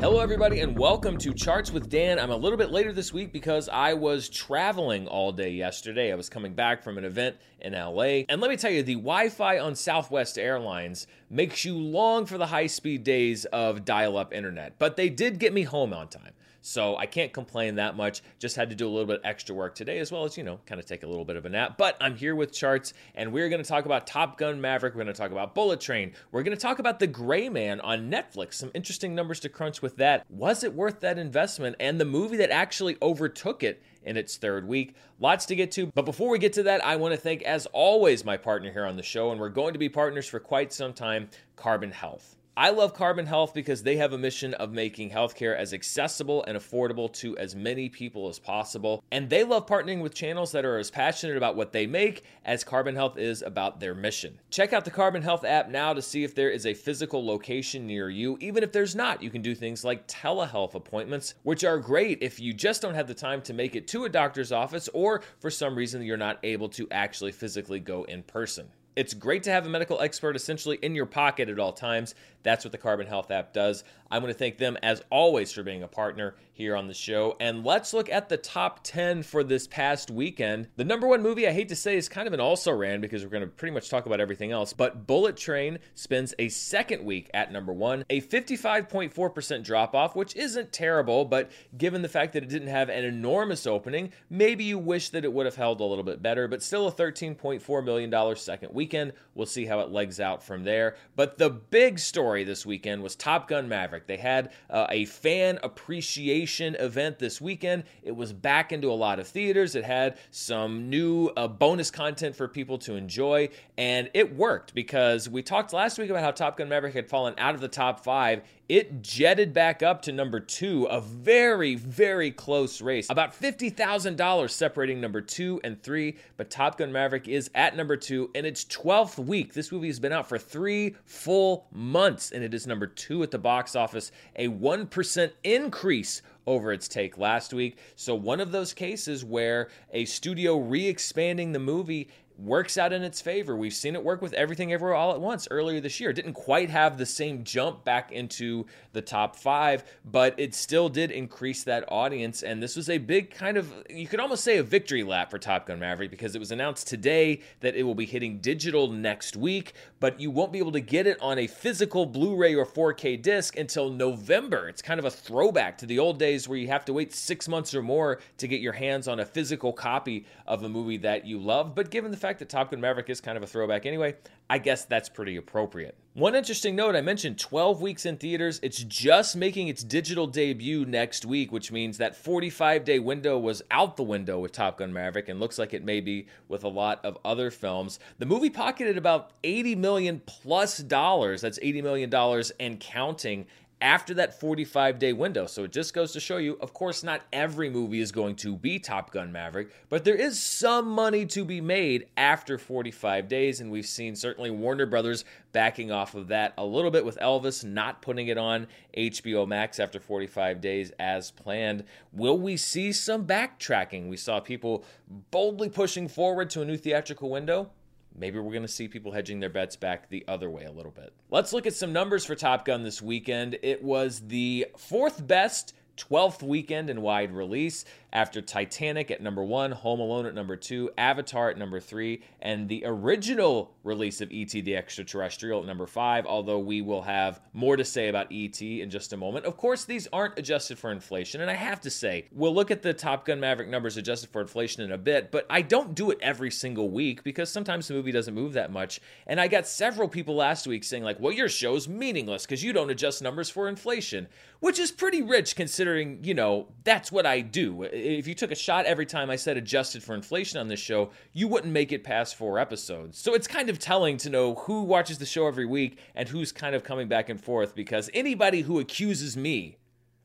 Hello, everybody, and welcome to Charts with Dan. I'm a little bit later this week because I was traveling all day yesterday. I was coming back from an event in LA. And let me tell you, the Wi Fi on Southwest Airlines makes you long for the high speed days of dial up internet, but they did get me home on time. So I can't complain that much. Just had to do a little bit extra work today, as well as, you know, kind of take a little bit of a nap. But I'm here with charts, and we're going to talk about Top Gun Maverick. We're going to talk about Bullet Train. We're going to talk about The Gray Man on Netflix. Some interesting numbers to crunch with that. Was it worth that investment? And the movie that actually overtook it in its third week. Lots to get to. But before we get to that, I want to thank, as always, my partner here on the show, and we're going to be partners for quite some time Carbon Health. I love Carbon Health because they have a mission of making healthcare as accessible and affordable to as many people as possible. And they love partnering with channels that are as passionate about what they make as Carbon Health is about their mission. Check out the Carbon Health app now to see if there is a physical location near you. Even if there's not, you can do things like telehealth appointments, which are great if you just don't have the time to make it to a doctor's office or for some reason you're not able to actually physically go in person. It's great to have a medical expert essentially in your pocket at all times. That's what the Carbon Health app does. I want to thank them as always for being a partner here on the show. And let's look at the top 10 for this past weekend. The number one movie, I hate to say, is kind of an also ran because we're going to pretty much talk about everything else. But Bullet Train spends a second week at number one, a 55.4% drop off, which isn't terrible, but given the fact that it didn't have an enormous opening, maybe you wish that it would have held a little bit better, but still a $13.4 million second weekend. We'll see how it legs out from there. But the big story this weekend was Top Gun Maverick. They had uh, a fan appreciation event this weekend. It was back into a lot of theaters. It had some new uh, bonus content for people to enjoy, and it worked because we talked last week about how Top Gun Maverick had fallen out of the top five it jetted back up to number two, a very, very close race. About $50,000 separating number two and three, but Top Gun Maverick is at number two in its 12th week. This movie has been out for three full months, and it is number two at the box office, a 1% increase over its take last week. So, one of those cases where a studio re expanding the movie works out in its favor. We've seen it work with Everything Everywhere All at Once earlier this year. It didn't quite have the same jump back into the top five, but it still did increase that audience. And this was a big kind of, you could almost say a victory lap for Top Gun Maverick because it was announced today that it will be hitting digital next week, but you won't be able to get it on a physical Blu ray or 4K disc until November. It's kind of a throwback to the old days where you have to wait six months or more to get your hands on a physical copy of a movie that you love. But given the fact that Top Gun Maverick is kind of a throwback anyway, I guess that's pretty appropriate. One interesting note I mentioned 12 weeks in theaters. It's just making its digital debut next week, which means that 45 day window was out the window with Top Gun Maverick and looks like it may be with a lot of other films. The movie pocketed about 80 million plus dollars. That's 80 million dollars and counting after that 45 day window. So it just goes to show you, of course, not every movie is going to be Top Gun Maverick, but there is some money to be made after 45 days. And we've seen certainly Warner Brothers backing off of that a little bit with Elvis not putting it on HBO Max after 45 days as planned. Will we see some backtracking? We saw people boldly pushing forward to a new theatrical window. Maybe we're going to see people hedging their bets back the other way a little bit. Let's look at some numbers for Top Gun this weekend. It was the fourth best 12th weekend in wide release after Titanic at number one, Home Alone at number two, Avatar at number three, and the original release of E.T. the Extraterrestrial at number five, although we will have more to say about E.T. in just a moment. Of course, these aren't adjusted for inflation, and I have to say, we'll look at the Top Gun Maverick numbers adjusted for inflation in a bit, but I don't do it every single week because sometimes the movie doesn't move that much. And I got several people last week saying, like, well, your show's meaningless because you don't adjust numbers for inflation, which is pretty rich considering, you know, that's what I do if you took a shot every time I said adjusted for inflation on this show, you wouldn't make it past four episodes. So it's kind of telling to know who watches the show every week and who's kind of coming back and forth because anybody who accuses me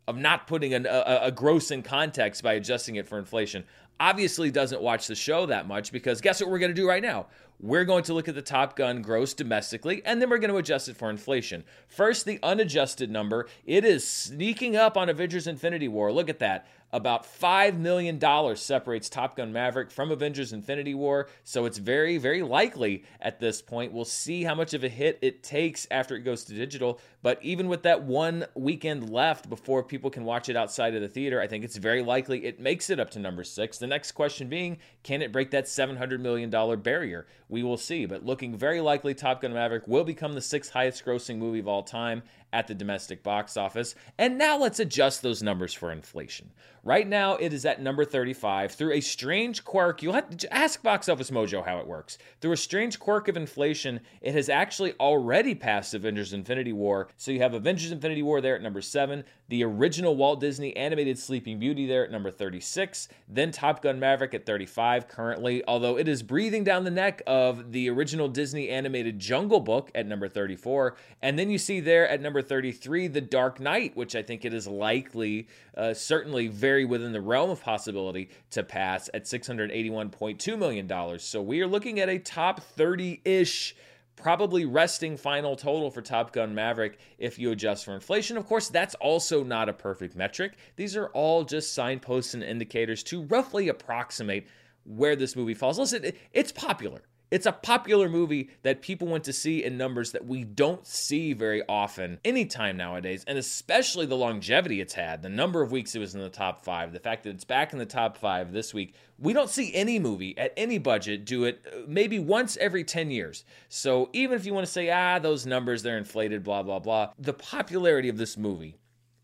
of not putting a, a, a gross in context by adjusting it for inflation obviously doesn't watch the show that much because guess what we're going to do right now? We're going to look at the Top Gun gross domestically, and then we're going to adjust it for inflation. First, the unadjusted number. It is sneaking up on Avengers Infinity War. Look at that. About $5 million separates Top Gun Maverick from Avengers Infinity War, so it's very, very likely at this point. We'll see how much of a hit it takes after it goes to digital, but even with that one weekend left before people can watch it outside of the theater, I think it's very likely it makes it up to number six. The next question being, can it break that $700 million barrier? We will see, but looking very likely, Top Gun Maverick will become the sixth highest grossing movie of all time at the domestic box office. And now let's adjust those numbers for inflation. Right now, it is at number 35 through a strange quirk. You'll have to ask Box Office Mojo how it works. Through a strange quirk of inflation, it has actually already passed Avengers Infinity War. So you have Avengers Infinity War there at number 7, the original Walt Disney animated Sleeping Beauty there at number 36, then Top Gun Maverick at 35 currently, although it is breathing down the neck of the original Disney animated Jungle Book at number 34. And then you see there at number 33, The Dark Knight, which I think it is likely, uh, certainly very within the realm of possibility to pass at $681.2 million. So we are looking at a top 30 ish probably resting final total for Top Gun Maverick if you adjust for inflation. Of course, that's also not a perfect metric. These are all just signposts and indicators to roughly approximate where this movie falls. Listen, it's popular. It's a popular movie that people went to see in numbers that we don't see very often anytime nowadays, and especially the longevity it's had, the number of weeks it was in the top five, the fact that it's back in the top five this week. We don't see any movie at any budget do it uh, maybe once every 10 years. So even if you want to say, ah, those numbers, they're inflated, blah, blah, blah, the popularity of this movie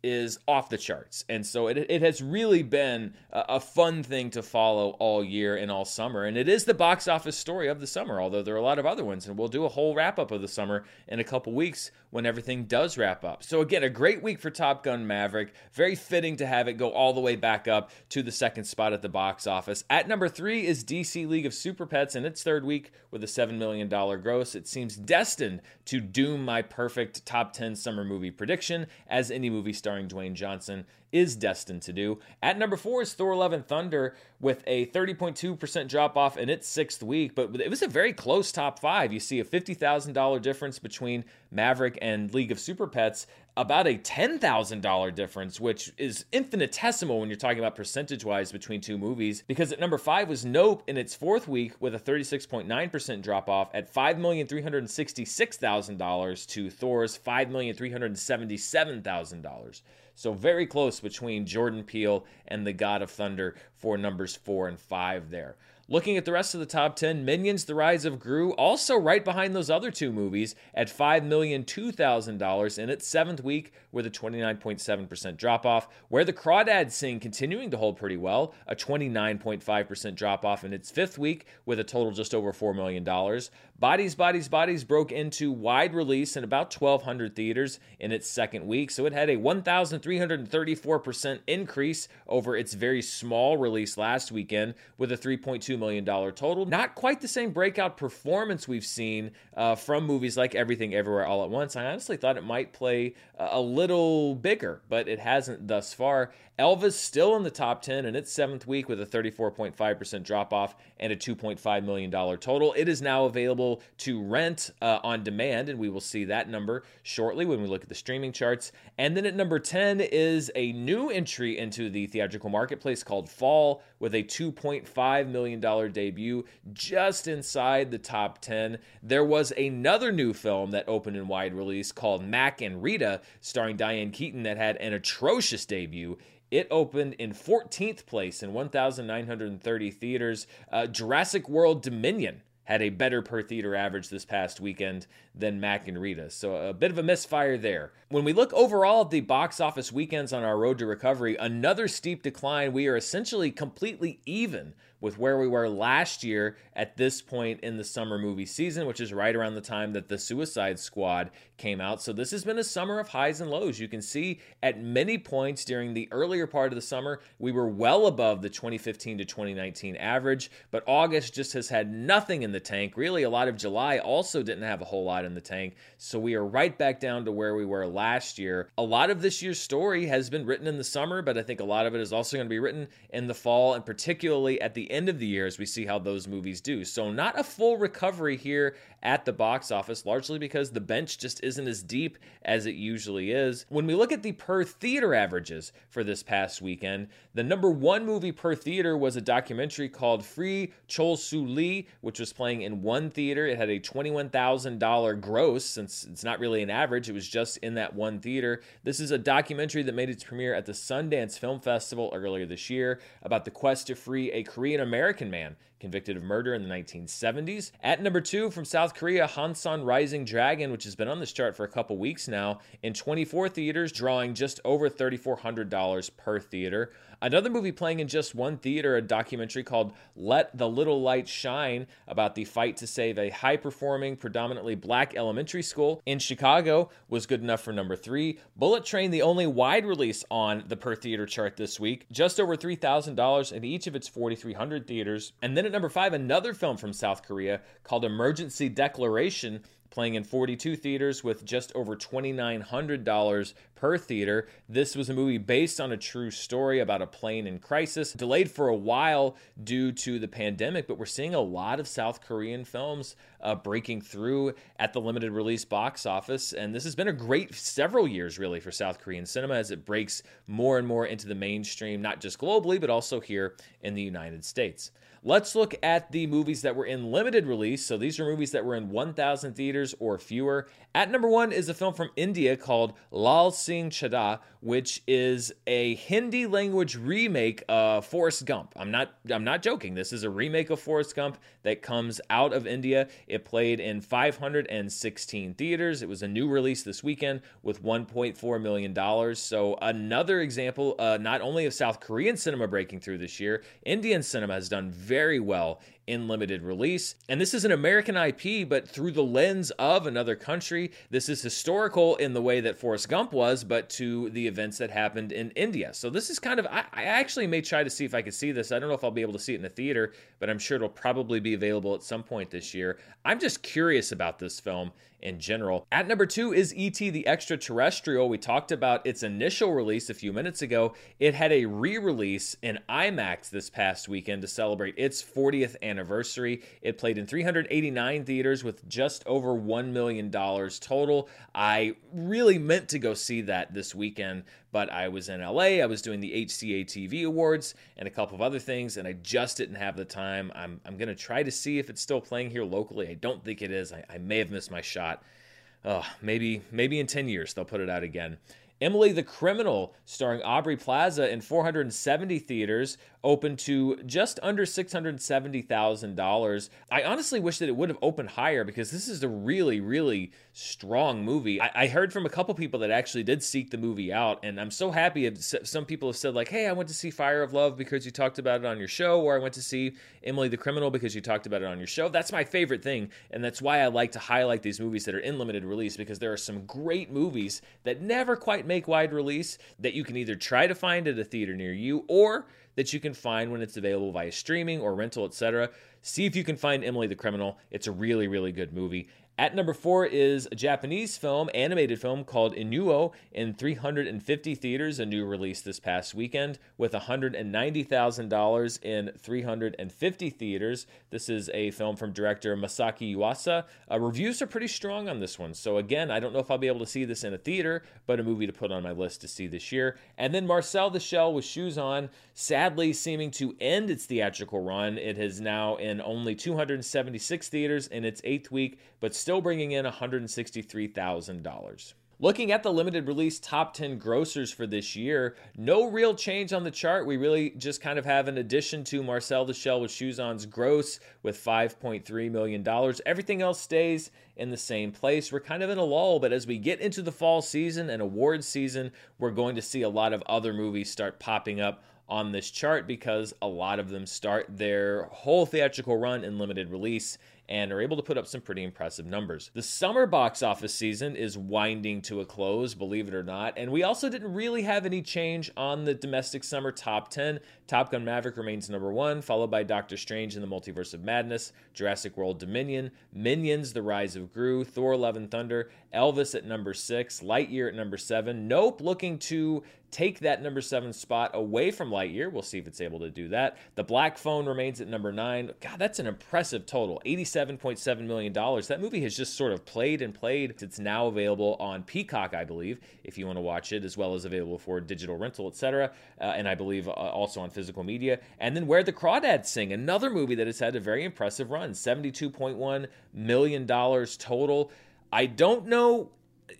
is off the charts. And so it, it has really been a, a, fun thing to follow all year and all summer. And it is the box office story of the summer, although there are a lot of other ones. And we'll do a whole wrap up of the summer in a couple weeks when everything does wrap up. So, again, a great week for Top Gun Maverick. Very fitting to have it go all the way back up to the second spot at the box office. At number three is DC League of Super Pets in its third week with a $7 million gross. It seems destined to doom my perfect top 10 summer movie prediction, as any movie starring Dwayne Johnson is destined to do. At number four is Thor Love and Thunder with a 30.2% drop off in its sixth week, but it was a very close top five. You see a $50,000 difference between Maverick and League of Super Pets, about a $10,000 difference, which is infinitesimal when you're talking about percentage wise between two movies. Because at number five was Nope in its fourth week with a 36.9% drop off at $5,366,000 to Thor's $5,377,000. So very close between Jordan Peele and The God of Thunder for numbers four and five there. Looking at the rest of the top 10, Minions The Rise of Gru, also right behind those other two movies at $5,002,000 in its seventh week with a 29.7% drop off. Where the Crawdads Sing continuing to hold pretty well, a 29.5% drop off in its fifth week with a total just over $4 million. Bodies, Bodies, Bodies broke into wide release in about 1,200 theaters in its second week, so it had a 1,334% increase over its very small release last weekend with a 3.2 $2 million total. Not quite the same breakout performance we've seen uh, from movies like Everything Everywhere All at Once. I honestly thought it might play a little bigger, but it hasn't thus far. Elvis still in the top 10 in its seventh week with a 34.5% drop off and a $2.5 million total. It is now available to rent uh, on demand, and we will see that number shortly when we look at the streaming charts. And then at number 10 is a new entry into the theatrical marketplace called Fall with a $2.5 million debut just inside the top 10. There was another new film that opened in wide release called Mac and Rita, starring Diane Keaton, that had an atrocious debut. It opened in 14th place in 1,930 theaters. Uh, Jurassic World Dominion had a better per theater average this past weekend than Mac and Rita. So a bit of a misfire there. When we look overall at the box office weekends on our road to recovery, another steep decline. We are essentially completely even with where we were last year at this point in the summer movie season, which is right around the time that the Suicide Squad came out. So this has been a summer of highs and lows. You can see at many points during the earlier part of the summer, we were well above the 2015 to 2019 average, but August just has had nothing in the tank. Really, a lot of July also didn't have a whole lot in the tank. So we are right back down to where we were last year. A lot of this year's story has been written in the summer, but I think a lot of it is also going to be written in the fall, and particularly at the end of the year as we see how those movies do. So, not a full recovery here at the box office, largely because the bench just isn't as deep as it usually is. When we look at the per theater averages for this past weekend, the number one movie per theater was a documentary called Free Chol Soo Lee, which was playing in one theater. It had a $21,000 gross, since it's not really an average, it was just in that one theater. This is a documentary that made its premiere at the Sundance Film Festival earlier this year about the quest to free a Korean American man convicted of murder in the 1970s. At number two from South Korea, Hansan Rising Dragon, which has been on this chart for a couple weeks now, in 24 theaters, drawing just over $3,400 per theater. Another movie playing in just one theater, a documentary called Let the Little Light Shine, about the fight to save a high performing, predominantly black elementary school in Chicago, was good enough for number three. Bullet Train, the only wide release on the per theater chart this week, just over $3,000 in each of its 4,300 theaters. And then at number five, another film from South Korea called Emergency Declaration playing in 42 theaters with just over $2,900 per theater. This was a movie based on a true story about a plane in crisis, delayed for a while due to the pandemic, but we're seeing a lot of South Korean films uh, breaking through at the limited release box office. And this has been a great several years, really, for South Korean cinema as it breaks more and more into the mainstream, not just globally, but also here in the United States. Let's look at the movies that were in limited release. So these are movies that were in 1,000 theaters or fewer. At number one is a film from India called Lal Singh Chaddha, which is a Hindi language remake of Forrest Gump. I'm not I'm not joking. This is a remake of Forrest Gump that comes out of India. It played in 516 theaters. It was a new release this weekend with 1.4 million dollars. So another example, uh, not only of South Korean cinema breaking through this year, Indian cinema has done very well in limited release. And this is an American IP, but through the lens of another country. This is historical in the way that Forrest Gump was, but to the events that happened in India. So this is kind of, I, I actually may try to see if I could see this. I don't know if I'll be able to see it in the theater, but I'm sure it'll probably be available at some point this year. I'm just curious about this film in general. At number two is E.T. the Extraterrestrial. We talked about its initial release a few minutes ago. It had a re release in IMAX this past weekend to celebrate its 40th anniversary. It played in 389 theaters with just over $1 million total. I really meant to go see that this weekend, but I was in LA. I was doing the HCA TV Awards and a couple of other things, and I just didn't have the time. I'm, I'm going to try to see if it's still playing here locally. I don't think it is. I, I may have missed my shot. Oh, maybe maybe in 10 years they'll put it out again. Emily the Criminal, starring Aubrey Plaza in 470 theaters, opened to just under $670,000. I honestly wish that it would have opened higher because this is a really, really strong movie. I, I heard from a couple people that actually did seek the movie out, and I'm so happy. Some people have said, like, hey, I went to see Fire of Love because you talked about it on your show, or I went to see Emily the Criminal because you talked about it on your show. That's my favorite thing, and that's why I like to highlight these movies that are in limited release because there are some great movies that never quite make wide release that you can either try to find at a theater near you or that you can find when it's available via streaming or rental, etc. See if you can find Emily the Criminal. It's a really, really good movie. At number four is a Japanese film, animated film called Inuo in 350 theaters, a new release this past weekend with $190,000 in 350 theaters. This is a film from director Masaaki Yuasa. Uh, reviews are pretty strong on this one. So, again, I don't know if I'll be able to see this in a theater, but a movie to put on my list to see this year. And then Marcel the Shell with Shoes On, sadly seeming to end its theatrical run. It is now in only 276 theaters in its eighth week, but still bringing in $163,000. Looking at the limited release top 10 grossers for this year, no real change on the chart. We really just kind of have an addition to Marcel the Shell with Shoes On's gross with $5.3 million. Everything else stays in the same place. We're kind of in a lull, but as we get into the fall season and awards season, we're going to see a lot of other movies start popping up on this chart because a lot of them start their whole theatrical run in limited release and are able to put up some pretty impressive numbers. The summer box office season is winding to a close, believe it or not, and we also didn't really have any change on the domestic summer top 10. Top Gun Maverick remains number one, followed by Doctor Strange in the Multiverse of Madness, Jurassic World Dominion, Minions, The Rise of Gru, Thor Love and Thunder, Elvis at number six, Lightyear at number seven, Nope looking to take that number seven spot away from Lightyear. We'll see if it's able to do that. The Black Phone remains at number nine. God, that's an impressive total $87.7 million. That movie has just sort of played and played. It's now available on Peacock, I believe, if you want to watch it, as well as available for digital rental, etc. Uh, and I believe uh, also on physical media. And then Where the Crawdads Sing, another movie that has had a very impressive run $72.1 million total. I don't know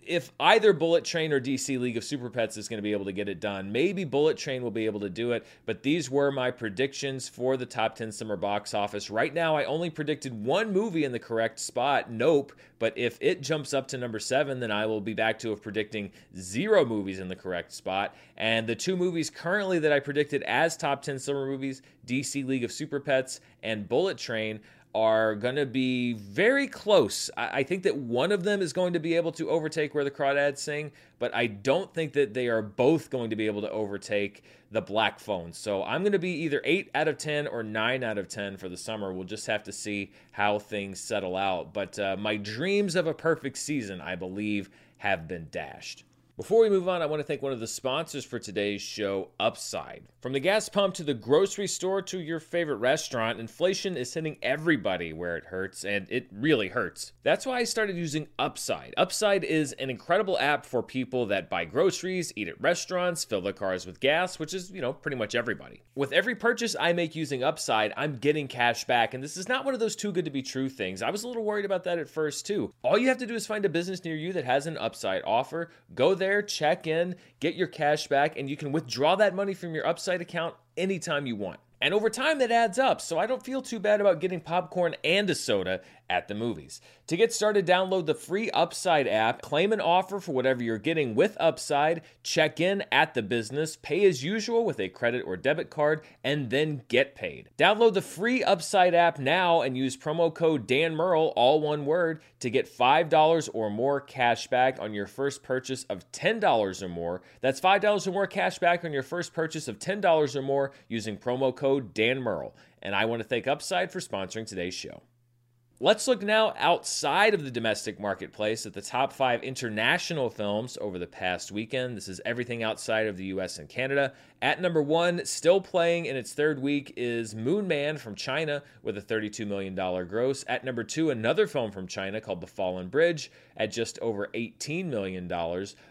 if either Bullet Train or DC League of Super Pets is going to be able to get it done. Maybe Bullet Train will be able to do it, but these were my predictions for the top 10 summer box office. Right now, I only predicted one movie in the correct spot, Nope, but if it jumps up to number seven, then I will be back to predicting zero movies in the correct spot. And the two movies currently that I predicted as top 10 summer movies, DC League of Super Pets and Bullet Train, are going to be very close. I, I, think that one of them is going to be able to overtake where the crawdads sing, but I don't think that they are both going to be able to overtake the black phone. So I'm going to be either 8 out of 10 or 9 out of 10 for the summer. We'll just have to see how things settle out. But uh, my dreams of a perfect season, I believe, have been dashed. Before we move on, I want to thank one of the sponsors for today's show, Upside. From the gas pump to the grocery store to your favorite restaurant, inflation is hitting everybody where it hurts, and it really hurts. That's why I started using Upside. Upside is an incredible app for people that buy groceries, eat at restaurants, fill their cars with gas, which is, you know, pretty much everybody. With every purchase I make using Upside, I'm getting cash back, and this is not one of those too good to be true things. I was a little worried about that at first, too. All you have to do is find a business near you that has an Upside offer, go there there, check in, get your cash back, and you can withdraw that money from your Upside account anytime you want. And over time, that adds up, so I don't feel too bad about getting popcorn and a soda at the movies. To get started, download the free Upside app, claim an offer for whatever you're getting with Upside, check in at the business, pay as usual with a credit or debit card, and then get paid. Download the free Upside app now and use promo code Dan Murrell, all one word, to get $5 or more cash back on your first purchase of $10 or more. That's $5 or more cash back on your first purchase of $10 or more using promo code Dan Murrell. And I want to thank Upside for sponsoring today's show. Let's look now outside of the domestic marketplace at the top five international films over the past weekend. This is everything outside of the US and Canada. At number one, still playing in its third week, is Moon Man from China with a $32 million gross. At number two, another film from China called The Fallen Bridge at just over $18 million.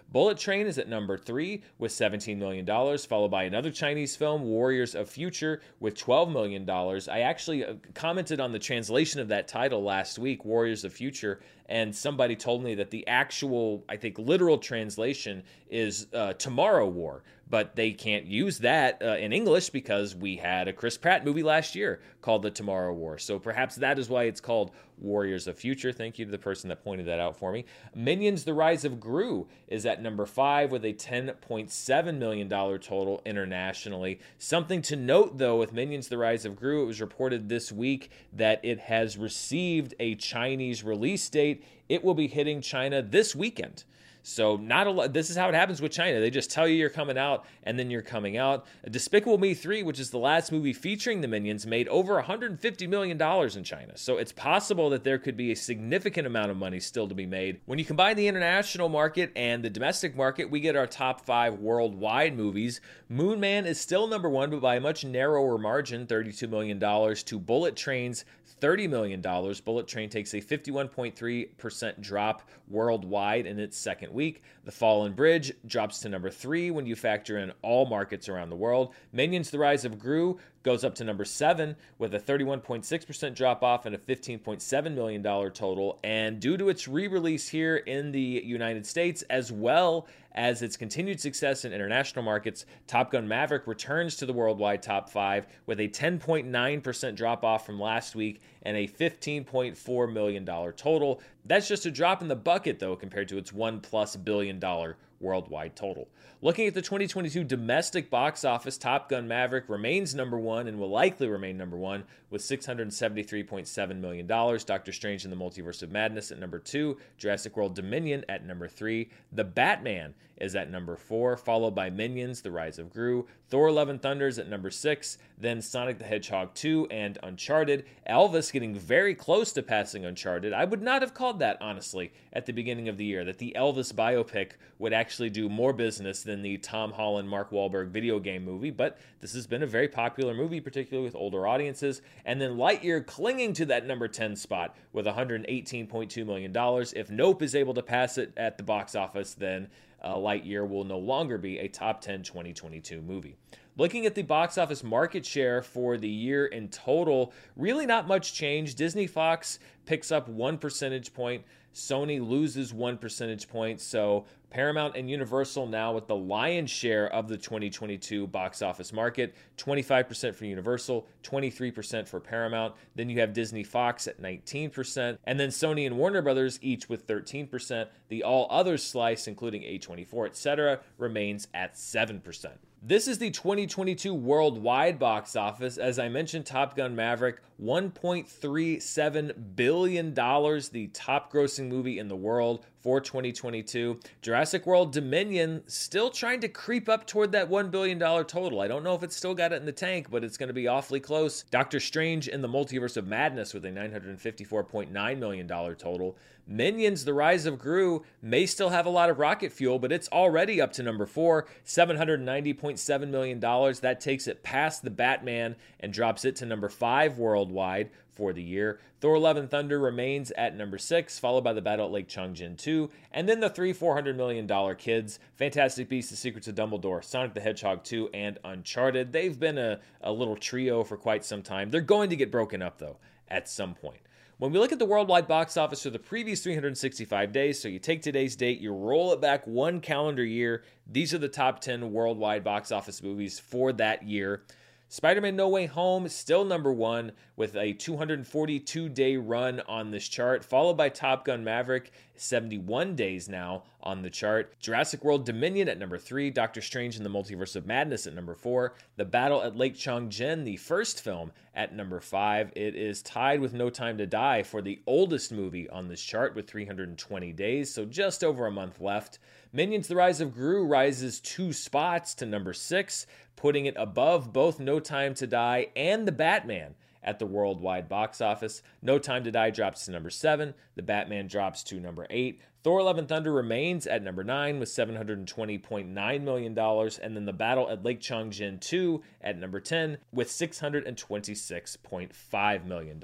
Bullet Train is at number three with $17 million, followed by another Chinese film, Warriors of Future, with $12 million. I actually uh, commented on the translation of that title last week, Warriors of Future, and somebody told me that the actual, I think, literal translation is uh, Tomorrow War but they can't use that uh, in English because we had a Chris Pratt movie last year called The Tomorrow War. So perhaps that is why it's called Warriors of Future. Thank you to the person that pointed that out for me. Minions The Rise of Gru is at number five with a $10.7 million total internationally. Something to note though with Minions The Rise of Gru, it was reported this week that it has received a Chinese release date. It will be hitting China this weekend. So not a lot. This is how it happens with China. They just tell you you're coming out, and then you're coming out. Despicable Me 3, which is the last movie featuring the Minions, made over 150 million dollars in China. So it's possible that there could be a significant amount of money still to be made. When you combine the international market and the domestic market, we get our top five worldwide movies. Moon Man is still number one, but by a much narrower margin, 32 million dollars to Bullet Train's $30 million. Bullet Train takes a 51.3% drop worldwide in its second week. The Fallen Bridge drops to number three when you factor in all markets around the world. Minions The Rise of Gru goes up to number seven with a 31.6% drop off and a $15.7 million total. And due to its re release here in the United States, as well as its continued success in international markets, Top Gun Maverick returns to the worldwide top five with a 10.9% drop off from last week and a $15.4 million total. That's just a drop in the bucket, though, compared to its one plus billion dollar worldwide total. Looking at the 2022 domestic box office, Top Gun Maverick remains number one and will likely remain number one with $673.7 million. Doctor Strange in the Multiverse of Madness at number two, Jurassic World Dominion at number three, The Batman is at number four, followed by Minions, The Rise of Gru, Thor Love and Thunders at number six, then Sonic the Hedgehog 2 and Uncharted. Elvis getting very close to passing Uncharted. I would not have called that, honestly, at the beginning of the year, that the Elvis biopic would actually do more business than the Tom Holland Mark Wahlberg video game movie, but this has been a very popular movie, particularly with older audiences. And then Lightyear clinging to that number 10 spot with $118.2 million. If Nope is able to pass it at the box office, then uh, Lightyear will no longer be a top 10 2022 movie. Looking at the box office market share for the year in total, really not much change. Disney Fox picks up one percentage point. Sony loses one percentage point. So Paramount and Universal now with the lion's share of the 2022 box office market 25% for Universal, 23% for Paramount. Then you have Disney Fox at 19%, and then Sony and Warner Brothers each with 13%. The all other slice, including A24, etc., remains at 7%. This is the 2022 worldwide box office. As I mentioned, Top Gun Maverick, $1.37 billion, the top grossing movie in the world for 2022. Jurassic World Dominion still trying to creep up toward that $1 billion total. I don't know if it's still got it in the tank, but it's going to be awfully close. Doctor Strange in the Multiverse of Madness with a $954.9 million total. Minions The Rise of Gru may still have a lot of rocket fuel, but it's already up to number four, $790.7 million. That takes it past the Batman and drops it to number five worldwide for the year. Thor Love and Thunder remains at number six, followed by the Battle at Lake Changjin 2, and then the three $400 million kids Fantastic Beasts, The Secrets of Dumbledore, Sonic the Hedgehog 2, and Uncharted. They've been a, a little trio for quite some time. They're going to get broken up, though, at some point. When we look at the worldwide box office for the previous 365 days, so you take today's date, you roll it back one calendar year, these are the top 10 worldwide box office movies for that year. Spider Man No Way Home is still number one with a 242 day run on this chart, followed by Top Gun Maverick, 71 days now on the chart. Jurassic World Dominion at number three, Doctor Strange in the Multiverse of Madness at number four, The Battle at Lake Changjin, the first film, at number five. It is tied with No Time to Die for the oldest movie on this chart with 320 days, so just over a month left. Minions The Rise of Gru rises two spots to number six, putting it above both No Time to Die and The Batman at the worldwide box office. No Time to Die drops to number seven. The Batman drops to number eight. Thor Love and Thunder remains at number nine with $720.9 million. And then The Battle at Lake Changjin 2 at number 10 with $626.5 million.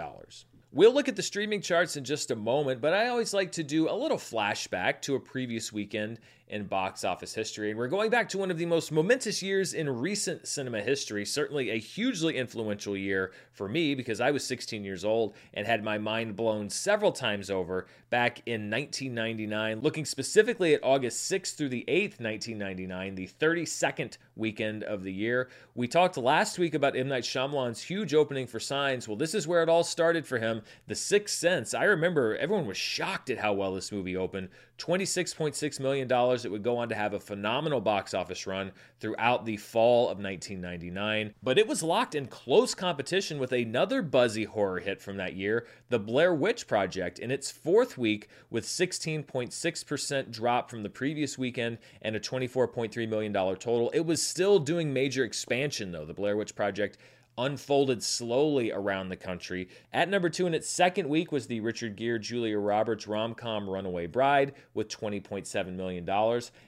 We'll look at the streaming charts in just a moment, but I always like to do a little flashback to a previous weekend in box office history. And we're going back to one of the most momentous years in recent cinema history, certainly a hugely influential year for me because I was 16 years old and had my mind blown several times over back in 1999, looking specifically at August 6th through the 8th, 1999, the 32nd weekend of the year. We talked last week about M. Night Shyamalan's huge opening for Signs. Well, this is where it all started for him. The Sixth Sense. I remember everyone was shocked at how well this movie opened. $26.6 million. It would go on to have a phenomenal box office run throughout the fall of 1999. But it was locked in close competition with another buzzy horror hit from that year, The Blair Witch Project, in its fourth week with 16.6% drop from the previous weekend and a $24.3 million total. It was still doing major expansion, though. The Blair Witch Project unfolded slowly around the country. At number two in its second week was the Richard Gere, Julia Roberts rom com Runaway Bride with $20.7 million.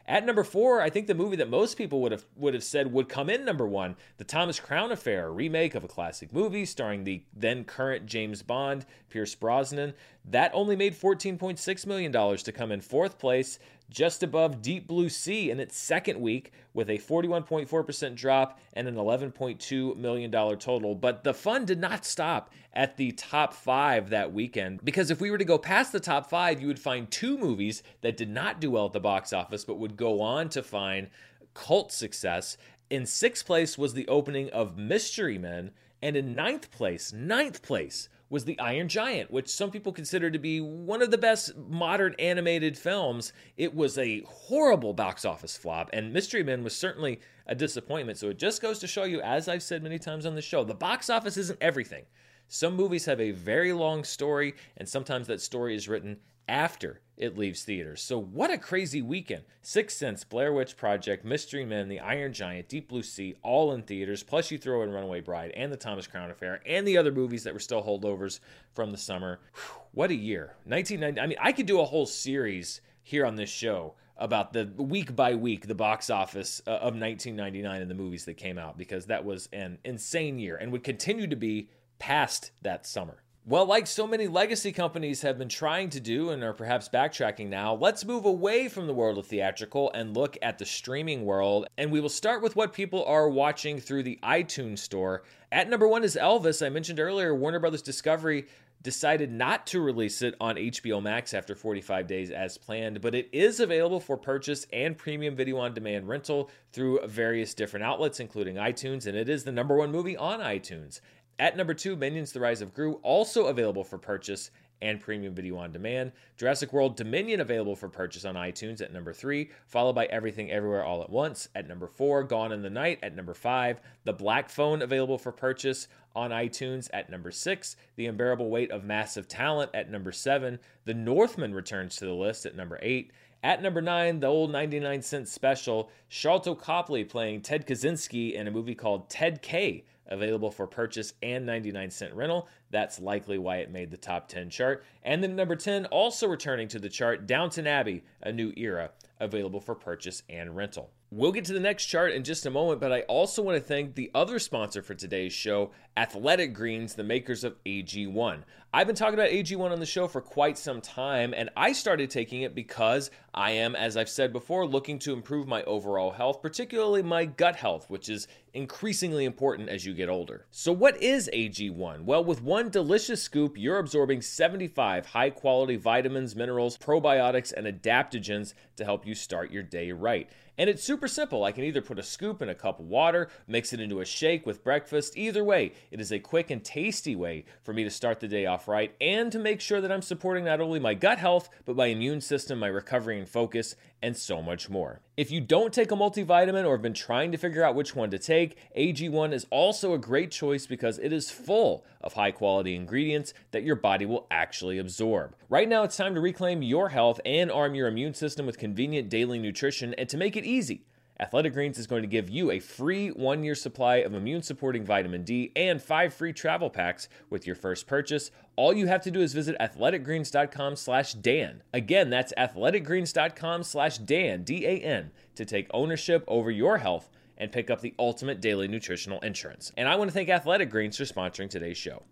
At number four, I think the movie that most people would have would have said would come in number one, The Thomas Crown Affair, remake of a classic movie starring the then current James Bond, Pierce Brosnan. That only made $14.6 million to come in fourth place just above Deep Blue Sea in its second week with a 41.4% drop and an $11.2 million total. But the fun did not stop at the top five that weekend because if we were to go past the top five, you would find two movies that did not do well at the box office but would go on to find cult success. In sixth place was the opening of Mystery Men, and in ninth place, ninth place, was The Iron Giant, which some people consider to be one of the best modern animated films. It was a horrible box office flop, and Mystery Men was certainly a disappointment. So it just goes to show you, as I've said many times on the show, the box office isn't everything. Some movies have a very long story, and sometimes that story is written after it leaves theaters. So, what a crazy weekend! Sixth Sense, Blair Witch Project, Mystery Men, The Iron Giant, Deep Blue Sea, all in theaters. Plus, you throw in Runaway Bride and The Thomas Crown Affair and the other movies that were still holdovers from the summer. Whew, what a year! 1990. I mean, I could do a whole series here on this show about the week by week the box office uh, of 1999 and the movies that came out because that was an insane year and would continue to be past that summer. Well, like so many legacy companies have been trying to do and are perhaps backtracking now, let's move away from the world of theatrical and look at the streaming world. And we will start with what people are watching through the iTunes store. At number one is Elvis. I mentioned earlier, Warner Brothers Discovery decided not to release it on HBO Max after 45 days as planned, but it is available for purchase and premium video on demand rental through various different outlets, including iTunes, and it is the number one movie on iTunes. At number two, Minions The Rise of Gru, also available for purchase and premium video on demand. Jurassic World Dominion available for purchase on iTunes at number three, followed by Everything Everywhere All at Once at number four, Gone in the Night at number five, The Black Phone available for purchase on iTunes at number six, The Unbearable Weight of Massive Talent at number seven, The Northman returns to the list at number eight. At number nine, the old 99 cent special, Sharlto Copley playing Ted Kaczynski in a movie called Ted K available for purchase and 99 cent rental. That's likely why it made the top 10 chart. And then number 10, also returning to the chart, Downton Abbey, A New Era, available for purchase and rental. We'll get to the next chart in just a moment, but I also want to thank the other sponsor for today's show, Athletic Greens, the makers of AG1. I've been talking about AG1 on the show for quite some time, and I started taking it because I am, as I've said before, looking to improve my overall health, particularly my gut health, which is increasingly important as you get older. So, what is AG1? Well, with one delicious scoop, you're absorbing 75 high quality vitamins, minerals, probiotics, and adaptogens to help you start your day right. And it's super simple. I can either put a scoop in a cup of water, mix it into a shake with breakfast. Either way, it is a quick and tasty way for me to start the day off right and to make sure that I'm supporting not only my gut health, but my immune system, my recovery and focus, and so much more. If you don't take a multivitamin or have been trying to figure out which one to take, AG1 is also a great choice because it is full of high quality ingredients that your body will actually absorb. Right now, it's time to reclaim your health and arm your immune system with convenient daily nutrition. And to make it easy, Athletic Greens is going to give you a free one year supply of immune supporting vitamin D and five free travel packs with your first purchase. All you have to do is visit athleticgreens.com slash Dan. Again, that's athleticgreens.com slash Dan, D A N, to take ownership over your health and pick up the ultimate daily nutritional insurance. And I want to thank Athletic Greens for sponsoring today's show.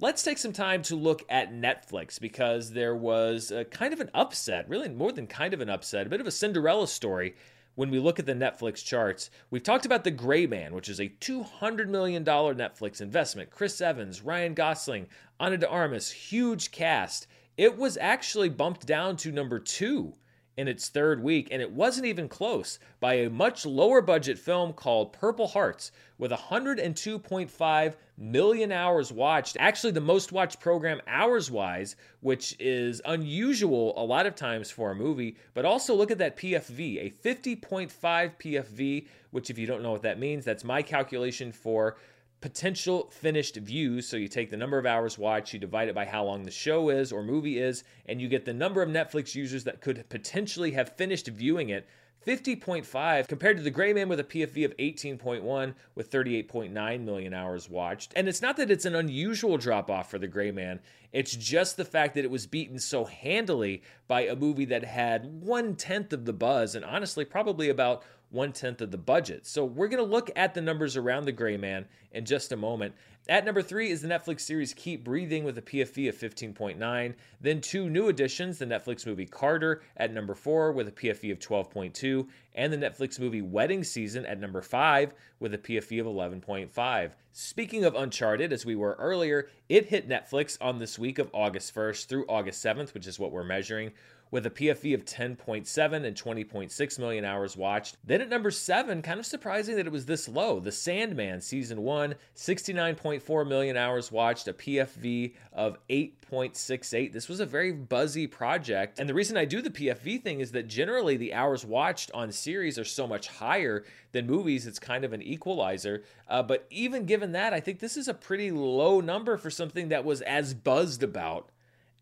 Let's take some time to look at Netflix because there was a kind of an upset, really more than kind of an upset, a bit of a Cinderella story when we look at the Netflix charts, we've talked about The Gray Man, which is a $200 million Netflix investment. Chris Evans, Ryan Gosling, Ana de Armas, huge cast. It was actually bumped down to number two in its third week, and it wasn't even close by a much lower budget film called Purple Hearts with 102.5 million hours watched. Actually, the most watched program hours wise, which is unusual a lot of times for a movie. But also look at that PFV, a 50.5 PFV, which, if you don't know what that means, that's my calculation for potential finished views. So you take the number of hours watched, you divide it by how long the show is or movie is, and you get the number of Netflix users that could potentially have finished viewing it. 50.5 compared to the Gray Man with a PFV of 18.1 with 38.9 million hours watched. And it's not that it's an unusual drop off for the Gray Man, it's just the fact that it was beaten so handily by a movie that had one tenth of the buzz and honestly probably about one tenth of the budget. So we're going to look at the numbers around the Gray Man in just a moment. At number three is the Netflix series Keep Breathing with a PFV of 15.9. Then two new additions the Netflix movie Carter at number four with a PFV of 12.2, and the Netflix movie Wedding Season at number five with a PFV of 11.5. Speaking of Uncharted, as we were earlier, it hit Netflix on this week of August 1st through August 7th, which is what we're measuring with a PFV of 10.7 and 20.6 million hours watched. Then at number 7, kind of surprising that it was this low, The Sandman Season 1, 69.4 million hours watched, a PFV of 8.68. This was a very buzzy project. And the reason I do the PFV thing is that generally the hours watched on series are so much higher than movies. It's kind of an equalizer. Uh, but even given that, I think this is a pretty low number for something that was as buzzed about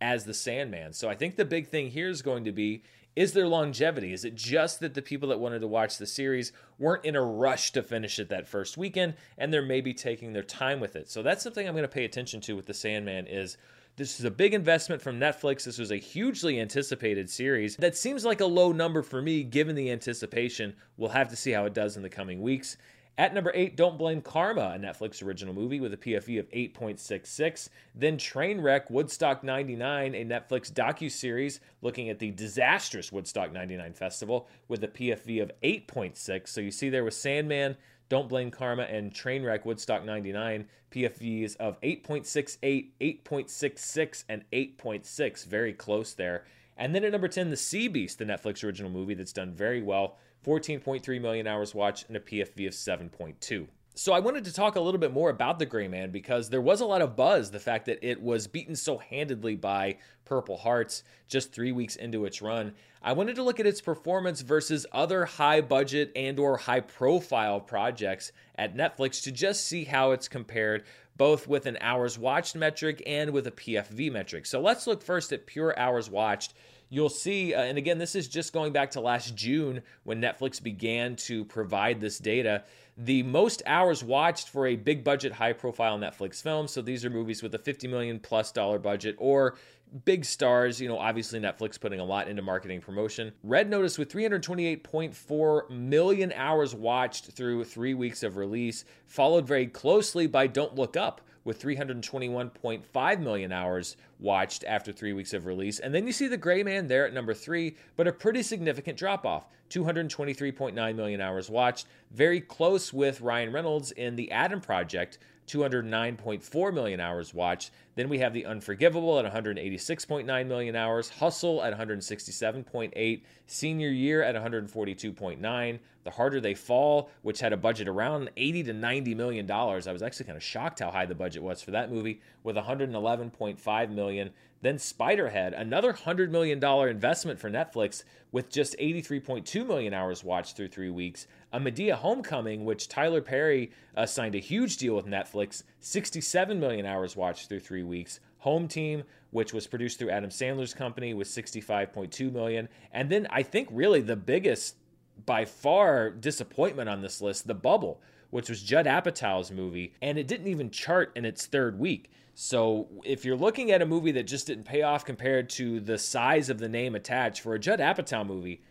as The Sandman. So I think the big thing here is going to be is there longevity? Is it just that the people that wanted to watch the series weren't in a rush to finish it that first weekend and they're maybe taking their time with it? So that's something I'm going to pay attention to with The Sandman is this is a big investment from Netflix. This was a hugely anticipated series. That seems like a low number for me given the anticipation. We'll have to see how it does in the coming weeks. At number eight, Don't Blame Karma, a Netflix original movie with a PFV of 8.66. Then Trainwreck Woodstock 99, a Netflix docu-series looking at the disastrous Woodstock 99 festival with a PFV of 8.6. So you see there was Sandman, Don't Blame Karma, and Trainwreck Woodstock 99 PFVs of 8.68, 8.66, and 8.6. Very close there. And then at number 10, The Sea Beast, the Netflix original movie that's done very well 14.3 million hours watched, and a PFV of 7.2. So I wanted to talk a little bit more about the Gray Man because there was a lot of buzz the fact that it was beaten so handedly by Purple Hearts just 3 weeks into its run. I wanted to look at its performance versus other high budget and or high profile projects at Netflix to just see how it's compared both with an hours watched metric and with a PFV metric. So let's look first at pure hours watched you'll see, uh, and again, this is just going back to last June when Netflix began to provide this data. The most hours watched for a big budget, high profile Netflix film. So these are movies with a 50 million plus dollar budget or big stars, you know, obviously Netflix putting a lot into marketing promotion. Red Notice with 328.4 million hours watched through three weeks of release, followed very closely by Don't Look Up with 321.5 million hours watched after three weeks of release. And then you see The Gray Man there at number three, but a pretty significant drop off 223.9 million hours watched, very close with Ryan Reynolds in The Adam Project 209.4 million hours watched. Then we have The Unforgivable at 186.9 million hours, Hustle at 167.8, Senior Year at 142.9, The Harder They Fall, which had a budget around 80 to 90 million dollars. I was actually kind of shocked how high the budget was for that movie with 111.5 million. Then Spiderhead, another $100 million investment for Netflix with just 83.2 million hours watched through three weeks. A Madea Homecoming, which Tyler Perry uh, signed a huge deal with Netflix, 67 million hours watched through three weeks. Home Team, which was produced through Adam Sandler's company, with 65.2 million. And then I think really the biggest, by far, disappointment on this list, The Bubble, which was Judd Apatow's movie, and it didn't even chart in its third week. So if you're looking at a movie that just didn't pay off compared to the size of the name attached for a Judd Apatow movie,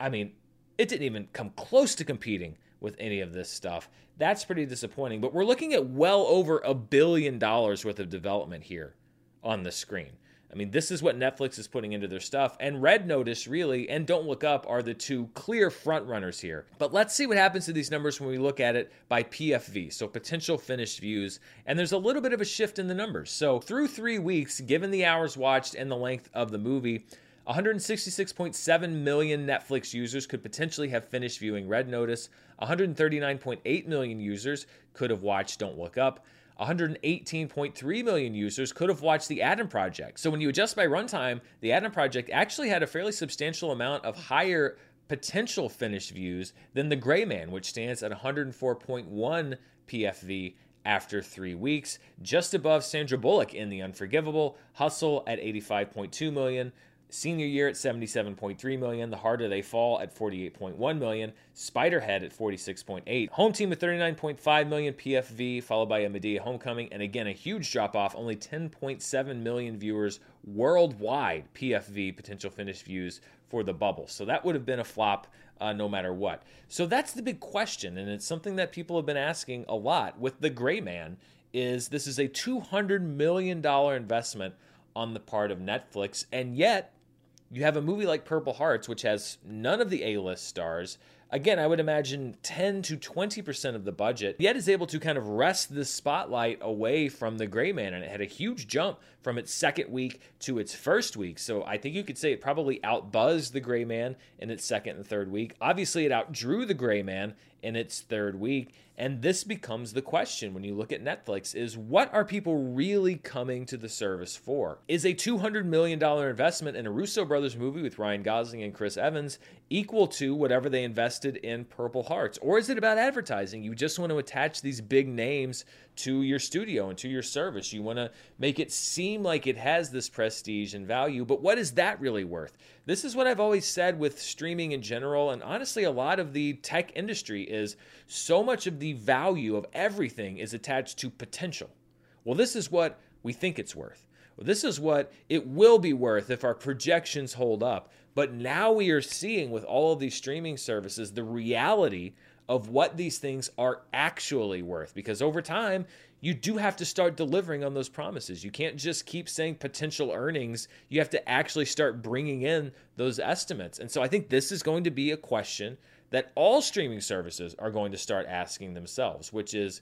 I mean, it didn't even come close to competing with any of this stuff. That's pretty disappointing. But we're looking at well over a billion dollars worth of development here on the screen. I mean, this is what Netflix is putting into their stuff. And Red Notice, really, and Don't Look Up are the two clear frontrunners here. But let's see what happens to these numbers when we look at it by PFV, so potential finished views. And there's a little bit of a shift in the numbers. So through three weeks, given the hours watched and the length of the movie, 166.7 million Netflix users could potentially have finished viewing Red Notice. 139.8 million users could have watched Don't Look Up. 118.3 million users could have watched The Adam Project. So when you adjust by runtime, The Adam Project actually had a fairly substantial amount of higher potential finished views than The Gray Man, which stands at 104.1 PFV after three weeks, just above Sandra Bullock in The Unforgivable, Hustle at 85.2 million, Senior year at 77.3 million, The Harder They Fall at 48.1 million, Spiderhead at 46.8, Home Team at 39.5 million PFV, followed by a Madea Homecoming, and again a huge drop off, only 10.7 million viewers worldwide PFV potential finished views for the bubble. So that would have been a flop uh, no matter what. So that's the big question, and it's something that people have been asking a lot with the Gray Man. Is this is a 200 million dollar investment on the part of Netflix, and yet you have a movie like Purple Hearts, which has none of the A list stars. Again, I would imagine 10 to 20% of the budget, yet is able to kind of wrest the spotlight away from The Gray Man. And it had a huge jump from its second week to its first week. So I think you could say it probably outbuzzed The Gray Man in its second and third week. Obviously, it outdrew The Gray Man in its third week. And this becomes the question when you look at Netflix is what are people really coming to the service for? Is a $200 million investment in a Russo brothers movie with Ryan Gosling and Chris Evans equal to whatever they invested in Purple Hearts? Or is it about advertising? You just want to attach these big names to your studio and to your service. You want to make it seem like it has this prestige and value, but what is that really worth? This is what I've always said with streaming in general, and honestly, a lot of the tech industry is so much of the value of everything is attached to potential. Well, this is what we think it's worth. Well, this is what it will be worth if our projections hold up. But now we are seeing with all of these streaming services the reality of what these things are actually worth because over time you do have to start delivering on those promises. You can't just keep saying potential earnings. You have to actually start bringing in those estimates. And so I think this is going to be a question that all streaming services are going to start asking themselves, which is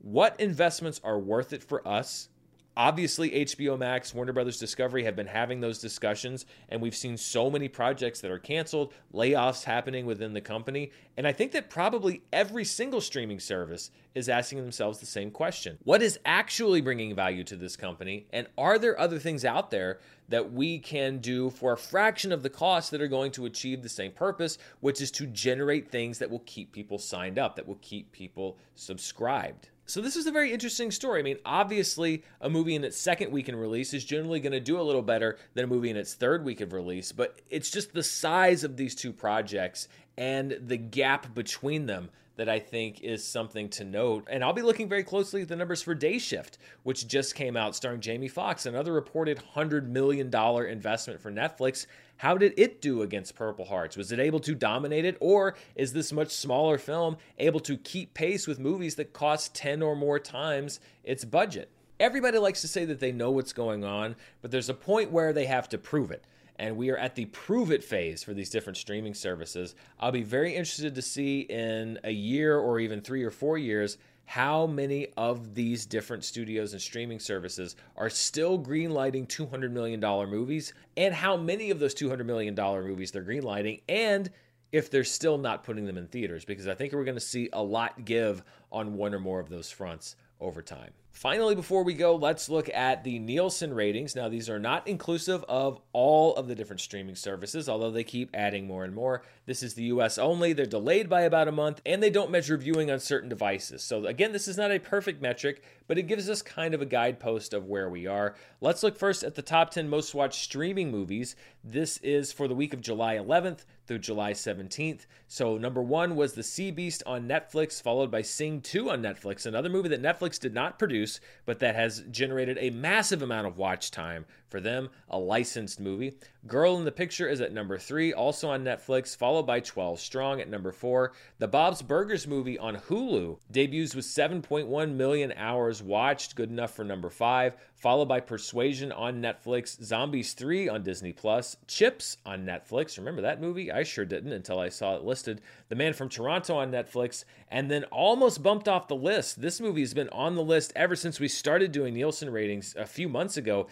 what investments are worth it for us Obviously, HBO Max, Warner Brothers Discovery have been having those discussions, and we've seen so many projects that are canceled, layoffs happening within the company. And I think that probably every single streaming service is asking themselves the same question What is actually bringing value to this company? And are there other things out there that we can do for a fraction of the cost that are going to achieve the same purpose, which is to generate things that will keep people signed up, that will keep people subscribed? So this is a very interesting story. I mean, obviously, a movie in its second week in release is generally going to do a little better than a movie in its third week of release, but it's just the size of these two projects and the gap between them that I think is something to note. And I'll be looking very closely at the numbers for Day Shift, which just came out starring Jamie Foxx, another reported $100 million investment for Netflix. How did it do against Purple Hearts? Was it able to dominate it, or is this much smaller film able to keep pace with movies that cost 10 or more times its budget? Everybody likes to say that they know what's going on, but there's a point where they have to prove it. And we are at the prove it phase for these different streaming services. I'll be very interested to see in a year or even three or four years how many of these different studios and streaming services are still greenlighting $200 million movies and how many of those $200 million movies they're greenlighting and if they're still not putting them in theaters because I think we're going to see a lot give on one or more of those fronts over time. Finally, before we go, let's look at the Nielsen ratings. Now, these are not inclusive of all of the different streaming services, although they keep adding more and more. This is the US only. They're delayed by about a month, and they don't measure viewing on certain devices. So, again, this is not a perfect metric, but it gives us kind of a guidepost of where we are. Let's look first at the top 10 most watched streaming movies. This is for the week of July 11th through July 17th. So, number one was The Sea Beast on Netflix, followed by Sing 2 on Netflix, another movie that Netflix did not produce, but that has generated a massive amount of watch time for them, a licensed movie. Girl in the Picture is at number three, also on Netflix, followed by 12 Strong at number four. The Bob's Burgers movie on Hulu debuts with 7.1 million hours watched, good enough for number five, followed by Persuasion on Netflix, Zombies 3 on Disney Plus, Chips on Netflix. Remember that movie? I sure didn't until I saw it listed. The Man from Toronto on Netflix, and then almost bumped off the list. This movie has been on the list ever since we started doing Nielsen ratings a few months ago.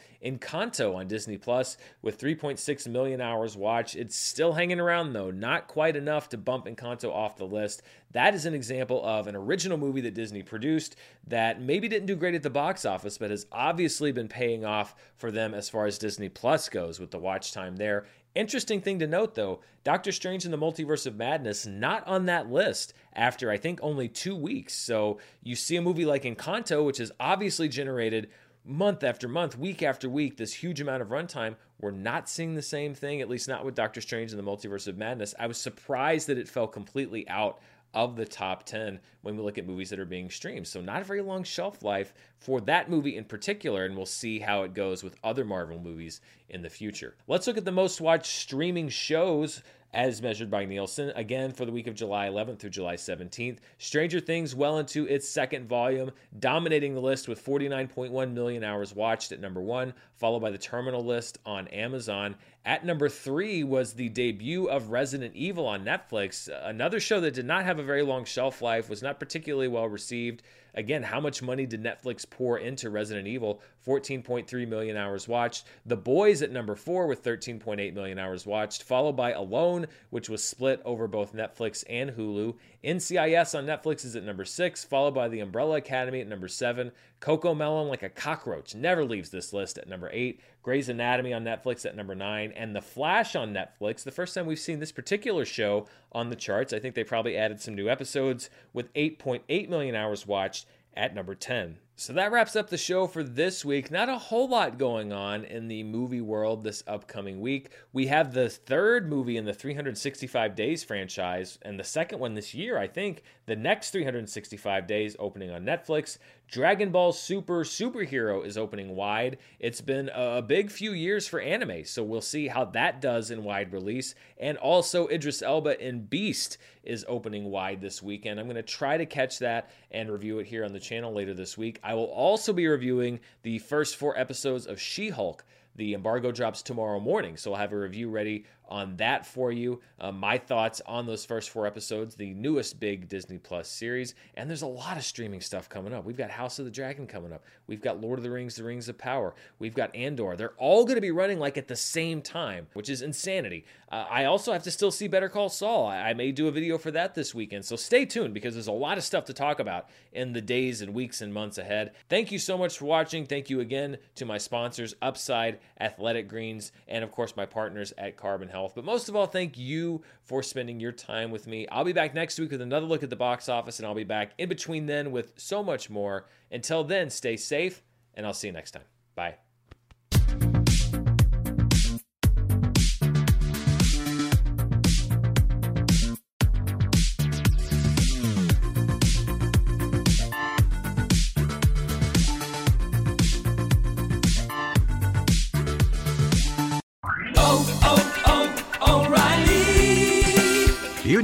Encanto on Disney Plus with 3.6 million hours watched. It's still hanging around though, not quite enough to bump Encanto off the list. That is an example of an original movie that Disney produced that maybe didn't do great at the box office, but has obviously been paying off for them as far as Disney Plus goes with the watch time there. Interesting thing to note though, Doctor Strange in the Multiverse of Madness not on that list after I think only 2 weeks. So you see a movie like Encanto which has obviously generated month after month, week after week, this huge amount of runtime. We're not seeing the same thing, at least not with Doctor Strange in the Multiverse of Madness. I was surprised that it fell completely out of the top 10 when we look at movies that are being streamed. So, not a very long shelf life for that movie in particular, and we'll see how it goes with other Marvel movies in the future. Let's look at the most watched streaming shows as measured by Nielsen, again for the week of July 11th through July 17th. Stranger Things well into its second volume, dominating the list with 49.1 million hours watched at number one, followed by the Terminal List on Amazon. At number three was the debut of Resident Evil on Netflix, another show that did not have a very long shelf life, was not particularly well received. Again, how much money did Netflix pour into Resident Evil? 14.3 million hours watched. The Boys at number four with 13.8 million hours watched, followed by Alone, which was split over both Netflix and Hulu. NCIS on Netflix is at number six, followed by The Umbrella Academy at number seven. CoComelon like a cockroach, never leaves this list at number eight. Grey's Anatomy on Netflix at number nine. And The Flash on Netflix, the first time we've seen this particular show on the charts. I think they probably added some new episodes with 8.8 million hours watched at number 10. So that wraps up the show for this week. Not a whole lot going on in the movie world this upcoming week. We have the third movie in the 365 Days franchise, and the second one this year, I think, the next 365 Days opening on Netflix. Dragon Ball Super Superhero is opening wide. It's been a big few years for anime, so we'll see how that does in wide release. And also, Idris Elba in Beast is opening wide this weekend. I'm going to try to catch that and review it here on the channel later this week. I will also be reviewing the first four episodes of She Hulk. The embargo drops tomorrow morning, so I'll have a review ready on that for you. Uh, my thoughts on those first four episodes, the newest big Disney Plus series. And there's a lot of streaming stuff coming up. We've got House of the Dragon coming up. We've got Lord of the Rings, The Rings of Power. We've got Andor. They're all going to be running like at the same time, which is insanity. Uh, I also have to still see Better Call Saul. I, I may do a video for that this weekend. So stay tuned because there's a lot of stuff to talk about in the days and weeks and months ahead. Thank you so much for watching. Thank you again to my sponsors, Upside, Athletic Greens, and of course my partners at Carbon Health. But most of all, thank you for spending your time with me. I'll be back next week with another look at the box office, and I'll be back in between then with so much more. Until then, stay safe, and I'll see you next time. Bye.